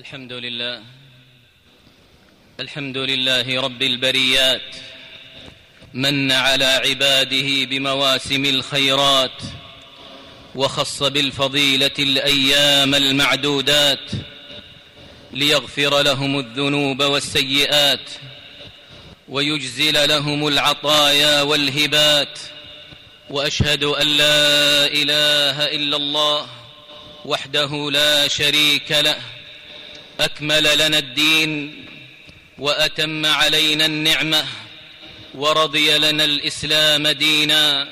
الحمد لله. الحمد لله رب البريات. من على عباده بمواسم الخيرات وخص بالفضيلة الأيام المعدودات ليغفر لهم الذنوب والسيئات ويجزل لهم العطايا والهبات. وأشهد أن لا إله إلا الله وحده لا شريك له. أكمل لنا الدين وأتم علينا النعمة ورضي لنا الإسلام دينا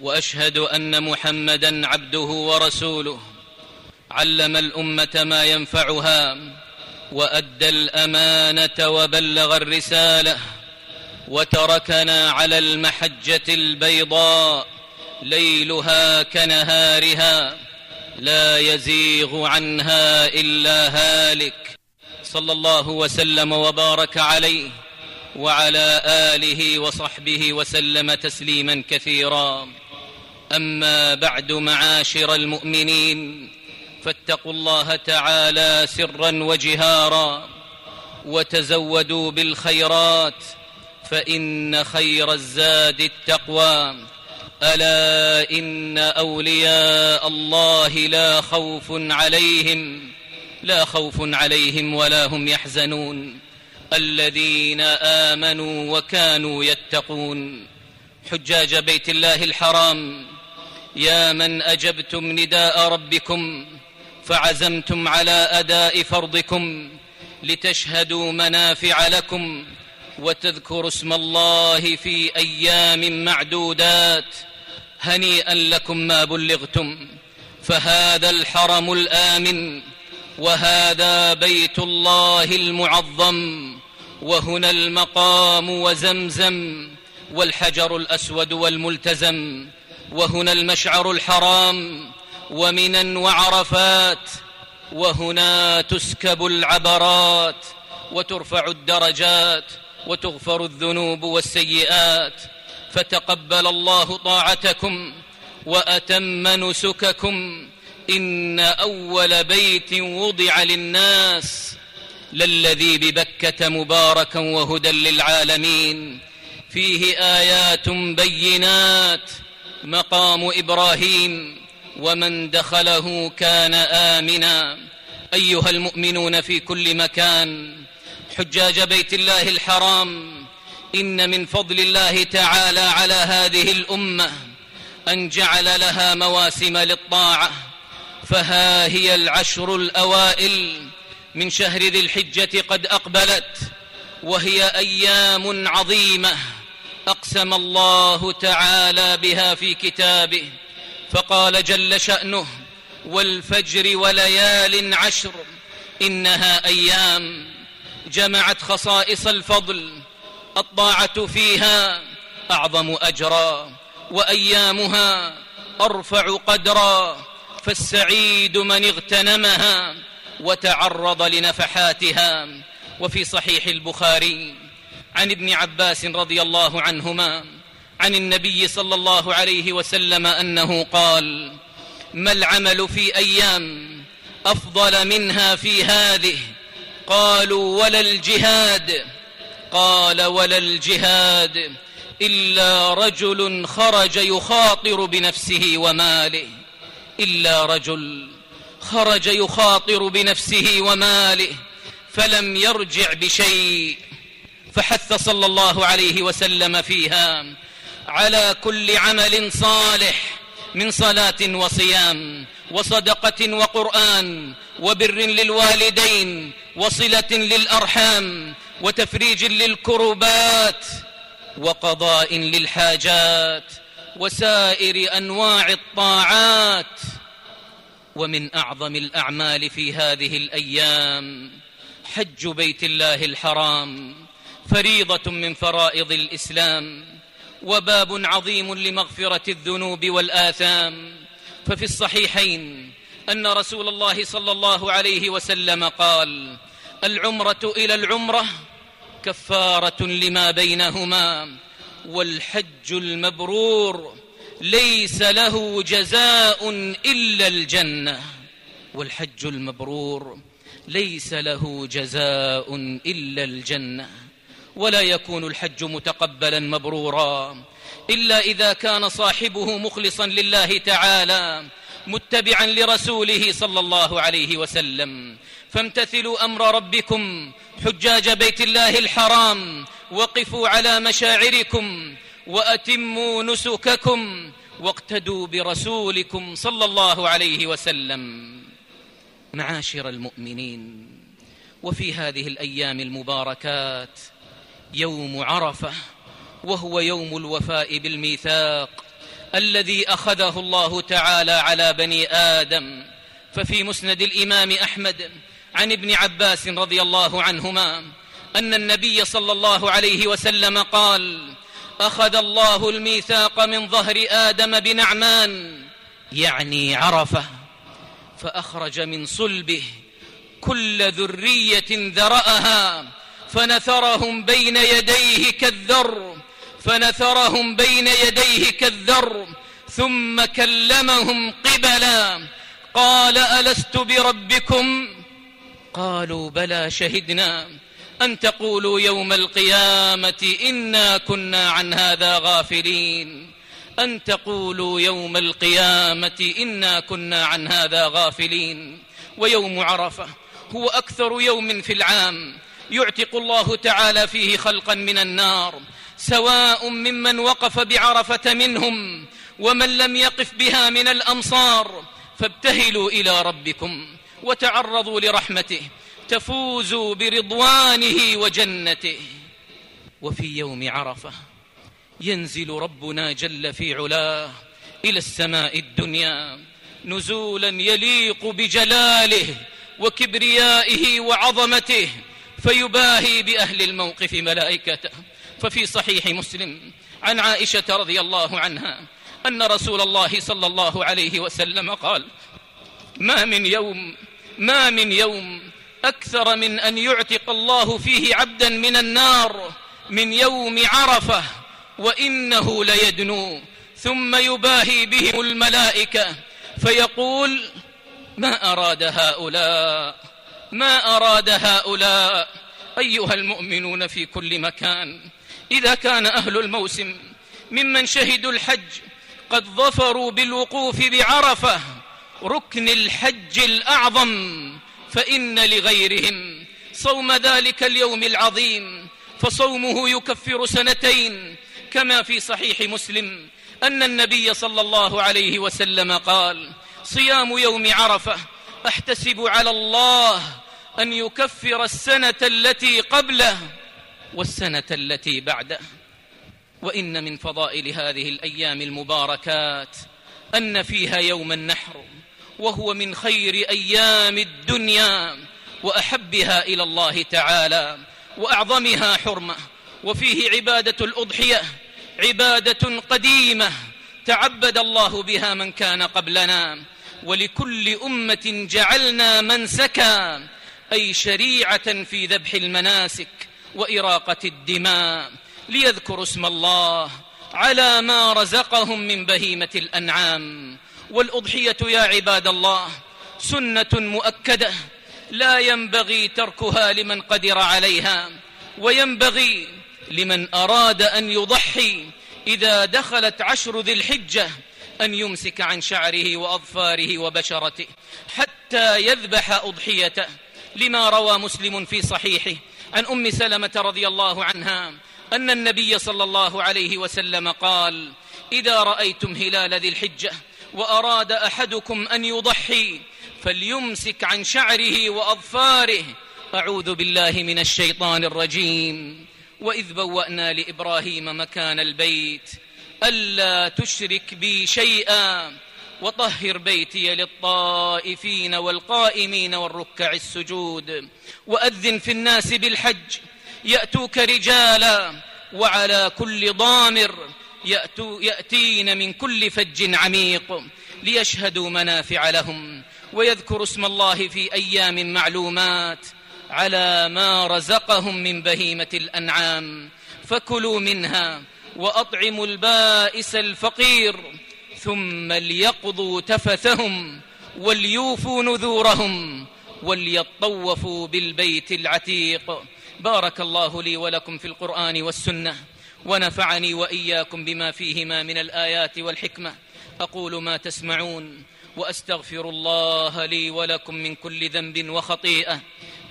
وأشهد أن محمدا عبده ورسوله علم الأمة ما ينفعها وأدى الأمانة وبلغ الرسالة وتركنا على المحجة البيضاء ليلها كنهارها لا يزيغ عنها إلا هالك. صلى الله وسلم وبارك عليه وعلى آله وصحبه وسلم تسليما كثيرا. أما بعد معاشر المؤمنين فاتقوا الله تعالى سرا وجهارا وتزودوا بالخيرات فإن خير الزاد التقوى. ألا إن أولياء الله لا خوف عليهم لا خوف عليهم ولا هم يحزنون. الذين آمنوا وكانوا يتقون. حجاج بيت الله الحرام يا من أجبتم نداء ربكم فعزمتم على أداء فرضكم لتشهدوا منافع لكم وتذكروا اسم الله في أيام معدودات. هنيئا لكم ما بلغتم فهذا الحرم الآمن وهذا بيت الله المعظم وهنا المقام وزمزم والحجر الأسود والملتزم وهنا المشعر الحرام ومنا وعرفات وهنا تسكب العبرات وترفع الدرجات وتغفر الذنوب والسيئات فتقبل الله طاعتكم وأتم نسككم. إن أول بيت وضع للناس للذي ببكة مباركا وهدى للعالمين. فيه آيات بينات. مقام إبراهيم ومن دخله كان آمنا. أيها المؤمنون في كل مكان. حجاج بيت الله الحرام. إن من فضل الله تعالى على هذه الأمة أن جعل لها مواسم للطاعة فها هي العشر الأوائل من شهر ذي الحجة قد أقبلت وهي أيام عظيمة أقسم الله تعالى بها في كتابه فقال جل شأنه والفجر وليال عشر إنها أيام جمعت خصائص الفضل الطاعة فيها أعظم أجرا وأيامها أرفع قدرا فالسعيد من اغتنمها وتعرض لنفحاتها وفي صحيح البخاري عن ابن عباس رضي الله عنهما عن النبي صلى الله عليه وسلم أنه قال ما العمل في أيام أفضل منها في هذه؟ قالوا ولا الجهاد قال ولا الجهاد إلا رجل خرج يخاطر بنفسه وماله. إلا رجل خرج يخاطر بنفسه وماله فلم يرجع بشيء. فحث صلى الله عليه وسلم فيها على كل عمل صالح من صلاة وصيام وصدقة وقرآن وبر للوالدين وصلة للأرحام وتفريج للكربات وقضاء للحاجات وسائر أنواع الطاعات ومن أعظم الأعمال في هذه الأيام حج بيت الله الحرام فريضة من فرائض الإسلام وباب عظيم لمغفرة الذنوب والآثام ففي الصحيحين أن رسول الله صلى الله عليه وسلم قال العمرة إلى العمرة كفارة لما بينهما والحج المبرور ليس له جزاء إلا الجنة والحج المبرور ليس له جزاء إلا الجنة. ولا يكون الحج متقبلا مبرورا إلا إذا كان صاحبه مخلصا لله تعالى متبعا لرسوله صلى الله عليه وسلم. فامتثلوا أمر ربكم حجاج بيت الله الحرام وقفوا على مشاعركم وأتموا نسككم واقتدوا برسولكم صلى الله عليه وسلم. معاشر المؤمنين وفي هذه الأيام المباركات يوم عرفة وهو يوم الوفاء بالميثاق. الذي أخذه الله تعالى على بني آدم. ففي مسند الإمام أحمد عن ابن عباس رضي الله عنهما أن النبي صلى الله عليه وسلم قال أخذ الله الميثاق من ظهر آدم بنعمان يعني عرفة فأخرج من صلبه كل ذرية ذرأها فنثرهم بين يديه كالذر. فنثرهم بين يديه كالذر ثم كلمهم قبلا. قال ألست بربكم؟ قالوا بلى شهدنا أن تقولوا يوم القيامة إنا كنا عن هذا غافلين. أن تقولوا يوم القيامة إنا كنا عن هذا غافلين. ويوم عرفة هو أكثر يوم في العام يعتق الله تعالى فيه خلقا من النار. سواء ممن وقف بعرفة منهم ومن لم يقف بها من الامصار فابتهلوا إلى ربكم وتعرضوا لرحمته تفوزوا برضوانه وجنته. وفي يوم عرفة ينزل ربنا جل في علاه إلى السماء الدنيا نزولا يليق بجلاله وكبريائه وعظمته فيباهي بأهل الموقف ملائكته. ففي صحيح مسلم عن عائشة رضي الله عنها أن رسول الله صلى الله عليه وسلم قال ما من يوم ما من يوم أكثر من أن يعتق الله فيه عبدا من النار من يوم عرفة وإنه ليدنو ثم يباهي بهم الملائكة فيقول ما أراد هؤلاء ما أراد هؤلاء أيها المؤمنون في كل مكان إذا كان أهل الموسم ممن شهدوا الحج قد ظفروا بالوقوف بعرفة ركن الحج الأعظم فإن لغيرهم صوم ذلك اليوم العظيم فصومه يكفر سنتين كما في صحيح مسلم أن النبي صلى الله عليه وسلم قال صيام يوم عرفة أحتسب على الله أن يكفر السنة التي قبله والسنة التي بعده. وإن من فضائل هذه الأيام المباركات أن فيها يوم النحر وهو من خير أيام الدنيا وأحبها إلى الله تعالى وأعظمها حرمة. وفيه عبادة الأضحية عبادة قديمة تعبد الله بها من كان قبلنا. ولكل أمة جعلنا منسكا أي شريعة في ذبح المناسك. وإراقة الدماء ليذكروا اسم الله على ما رزقهم من بهيمة الأنعام. والأضحية يا عباد الله سنة مؤكدة لا ينبغي تركها لمن قدر عليها وينبغي لمن أراد أن يضحي إذا دخلت عشر ذي الحجة أن يمسك عن شعره وأظفاره وبشرته حتى يذبح أضحيته لما روى مسلم في صحيحه عن أم سلمة رضي الله عنها أن النبي صلى الله عليه وسلم قال إذا رأيتم هلال ذي الحجة وأراد أحدكم أن يضحي فليمسك عن شعره وأظفاره. أعوذ بالله من الشيطان الرجيم. وإذ بوأنا لإبراهيم مكان البيت ألا تشرك بي شيئا وطهر بيتي للطائفين والقائمين والركع السجود. وأذن في الناس بالحج. يأتوك رجالا وعلى كل ضامر يأتو يأتين من كل فج عميق ليشهدوا منافع لهم. ويذكروا اسم الله في أيام معلومات على ما رزقهم من بهيمة الأنعام. فكلوا منها وأطعموا البائس الفقير ثم ليقضوا تفثهم وليوفوا نذورهم وليطوفوا بالبيت العتيق. بارك الله لي ولكم في القرآن والسنة ونفعني وإياكم بما فيهما من الآيات والحكمة. أقول ما تسمعون وأستغفر الله لي ولكم من كل ذنب وخطيئة.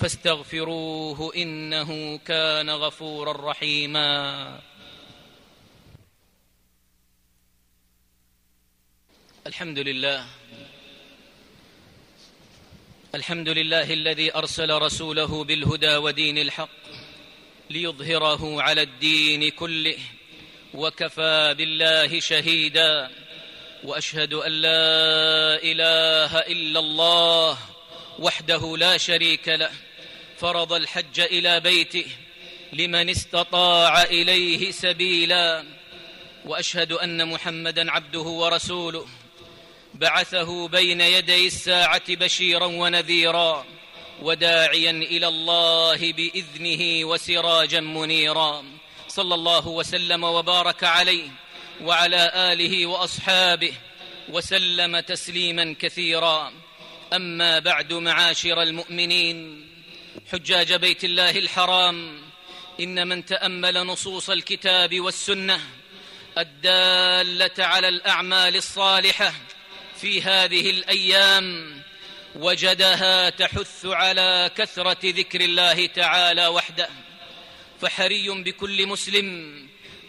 فاستغفروه إنه كان غفورا رحيما. الحمد لله. الحمد لله الذي أرسل رسوله بالهدى ودين الحق ليظهره على الدين كله وكفى بالله شهيدا. وأشهد أن لا إله إلا الله وحده لا شريك له. فرض الحج إلى بيته لمن استطاع إليه سبيلا. وأشهد أن محمدا عبده ورسوله. بعثه بين يدي الساعة بشيرا ونذيرا وداعيا إلى الله بإذنه وسراجا منيرا. صلى الله وسلم وبارك عليه وعلى آله وأصحابه وسلم تسليما كثيرا. أما بعد معاشر المؤمنين حجاج بيت الله الحرام إن من تأمل نصوص الكتاب والسنة الدالة على الأعمال الصالحة في هذه الأيام وجدها تحث على كثرة ذكر الله تعالى وحده فحري بكل مسلم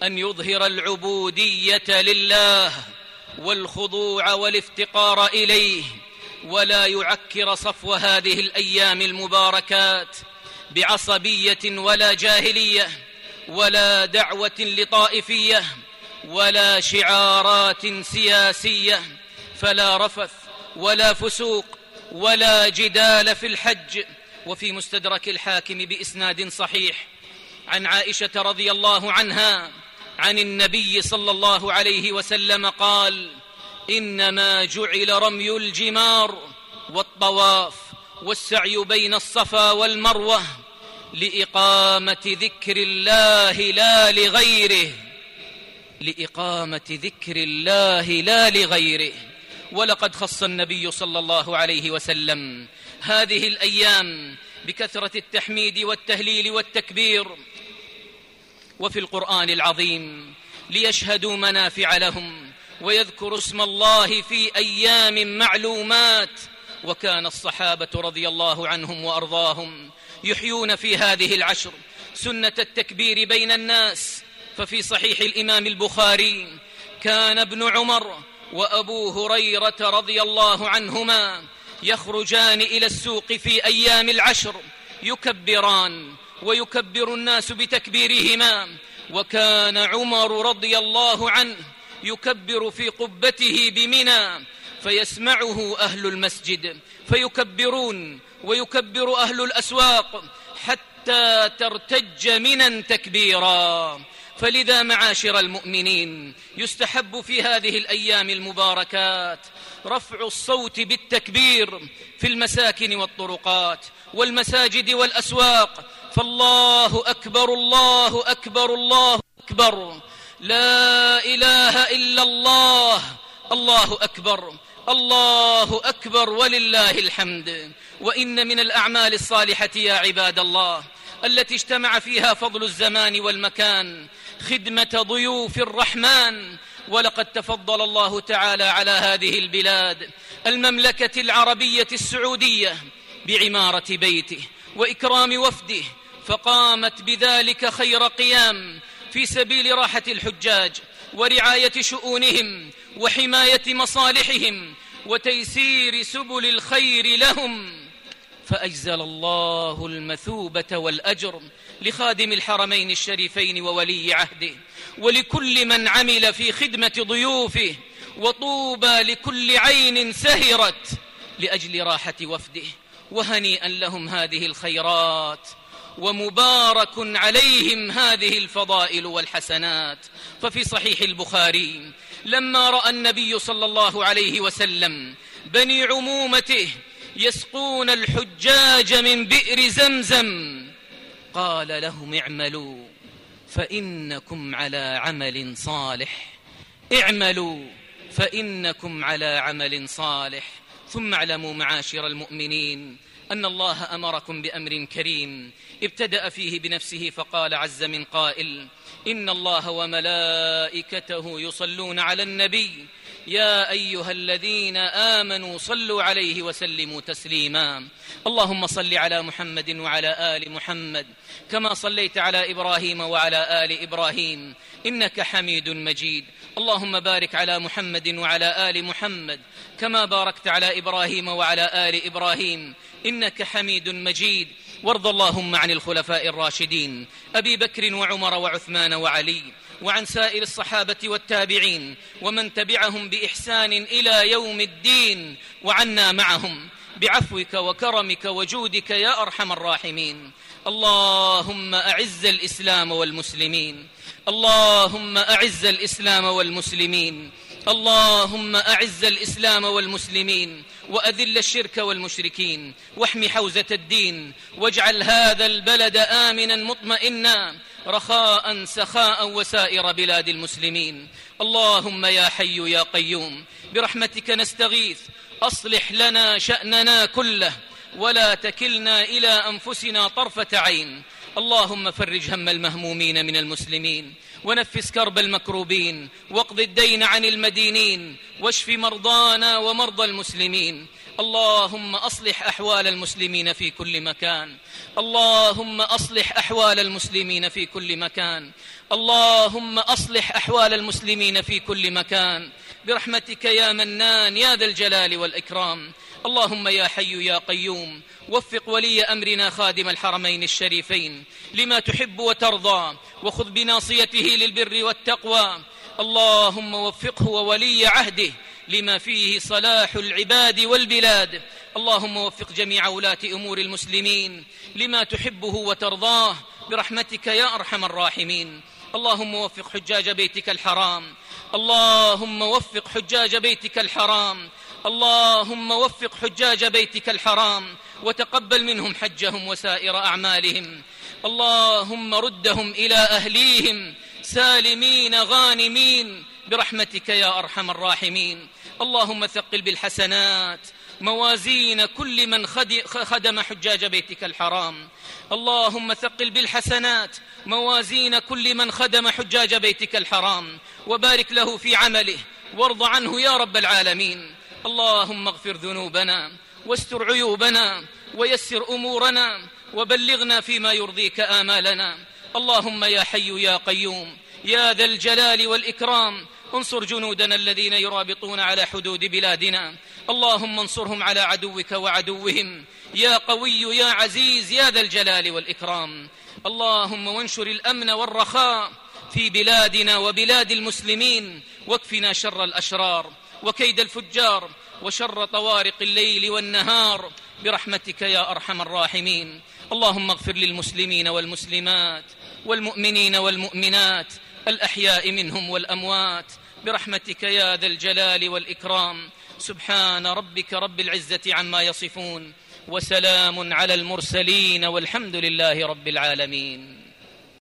أن يظهر العبودية لله والخضوع والافتقار إليه ولا يعكر صفو هذه الأيام المباركات بعصبية ولا جاهلية ولا دعوة لطائفية ولا شعارات سياسية فلا رفث ولا فسوق ولا جدال في الحج. وفي مستدرك الحاكم بإسناد صحيح عن عائشة رضي الله عنها عن النبي صلى الله عليه وسلم قال إنما جعل رمي الجمار والطواف والسعي بين الصفا والمروة لإقامة ذكر الله لا لغيره. لإقامة ذكر الله لا لغيره. ولقد خص النبي صلى الله عليه وسلم هذه الأيام بكثرة التحميد والتهليل والتكبير. وفي القرآن العظيم ليشهدوا منافع لهم ويذكروا اسم الله في أيام معلومات. وكان الصحابة رضي الله عنهم وأرضاهم يحيون في هذه العشر سنة التكبير بين الناس. ففي صحيح الإمام البخاري كان ابن عمر وأبو هريرة رضي الله عنهما يخرجان إلى السوق في أيام العشر يكبران ويكبر الناس بتكبيرهما. وكان عمر رضي الله عنه يكبر في قبته بمنى فيسمعه أهل المسجد فيكبرون ويكبر أهل الأسواق حتى ترتج منا تكبيرا. فلذا معاشر المؤمنين يستحب في هذه الأيام المباركات رفع الصوت بالتكبير في المساكن والطرقات والمساجد والأسواق. فالله أكبر الله أكبر الله أكبر. لا إله إلا الله الله أكبر الله أكبر ولله الحمد. وإن من الأعمال الصالحة يا عباد الله التي اجتمع فيها فضل الزمان والمكان خدمة ضيوف الرحمن. ولقد تفضل الله تعالى على هذه البلاد المملكة العربية السعودية بعمارة بيته وإكرام وفده. فقامت بذلك خير قيام في سبيل راحة الحجاج ورعاية شؤونهم وحماية مصالحهم وتيسير سبل الخير لهم. فأجزل الله المثوبة والأجر لخادم الحرمين الشريفين وولي عهده ولكل من عمل في خدمة ضيوفه وطوبى لكل عين سهرت لأجل راحة وفده. وهنيئا لهم هذه الخيرات ومبارك عليهم هذه الفضائل والحسنات. ففي صحيح البخاري لما رأى النبي صلى الله عليه وسلم بني عمومته يسقون الحجاج من بئر زمزم. قال لهم اعملوا فإنكم على عمل صالح. اعملوا فإنكم على عمل صالح. ثم اعلموا معاشر المؤمنين أن الله أمركم بأمر كريم. ابتدأ فيه بنفسه فقال عز من قائل إن الله وملائكته يصلون على النبي. يا أيها الذين آمنوا صلوا عليه وسلموا تسليما. اللهم صل على محمد وعلى آل محمد كما صليت على إبراهيم وعلى آل إبراهيم إنك حميد مجيد. اللهم بارك على محمد وعلى آل محمد كما باركت على إبراهيم وعلى آل إبراهيم إنك حميد مجيد. وارض اللهم عن الخلفاء الراشدين أبي بكر وعمر وعثمان وعلي. وعن سائر الصحابة والتابعين ومن تبعهم بإحسان إلى يوم الدين وعنا معهم. بعفوك وكرمك وجودك يا أرحم الراحمين. اللهم أعز الإسلام والمسلمين. اللهم أعز الإسلام والمسلمين. اللهم أعز الإسلام والمسلمين. وأذل الشرك والمشركين. واحم حوزة الدين. واجعل هذا البلد آمنا مطمئنا. رخاء سخاء وسائر بلاد المسلمين. اللهم يا حي يا قيوم برحمتك نستغيث. أصلح لنا شأننا كله ولا تكلنا إلى أنفسنا طرفة عين. اللهم فرج هم المهمومين من المسلمين ونفس كرب المكروبين واقض الدين عن المدينين واشف مرضانا ومرضى المسلمين. اللهم أصلح أحوال المسلمين في كل مكان. اللهم أصلح أحوال المسلمين في كل مكان. اللهم أصلح أحوال المسلمين في كل مكان. برحمتك يا منان يا ذا الجلال والإكرام. اللهم يا حي يا قيوم وفق ولي أمرنا خادم الحرمين الشريفين. لما تحب وترضى وخذ بناصيته للبر والتقوى. اللهم وفقه وولي عهده لما فيه صلاح العباد والبلاد. اللهم وفق جميع ولاة أمور المسلمين لما تحبه وترضاه برحمتك يا أرحم الراحمين. اللهم وفق حجاج بيتك الحرام. اللهم وفق حجاج بيتك الحرام. اللهم وفق حجاج بيتك الحرام. وتقبل منهم حجهم وسائر أعمالهم. اللهم ردهم إلى أهليهم. سالمين غانمين برحمتك يا أرحم الراحمين. اللهم ثقل بالحسنات موازين كل من خدم حجاج بيتك الحرام. اللهم ثقل بالحسنات موازين كل من خدم حجاج بيتك الحرام. وبارك له في عمله وارض عنه يا رب العالمين. اللهم اغفر ذنوبنا واستر عيوبنا ويسر أمورنا وبلغنا فيما يرضيك آمالنا. اللهم يا حي يا قيوم يا ذا الجلال والإكرام انصر جنودنا الذين يرابطون على حدود بلادنا. اللهم انصرهم على عدوك وعدوهم. يا قوي يا عزيز يا ذا الجلال والإكرام. اللهم وانشر الأمن والرخاء في بلادنا وبلاد المسلمين واكفنا شر الأشرار وكيد الفجار وشر طوارق الليل والنهار. برحمتك يا أرحم الراحمين. اللهم اغفر للمسلمين والمسلمات. والمؤمنين والمؤمنات الأحياء منهم والأموات. برحمتك يا ذا الجلال والإكرام. سبحان ربك رب العزة عما يصفون. وسلام على المرسلين والحمد لله رب العالمين.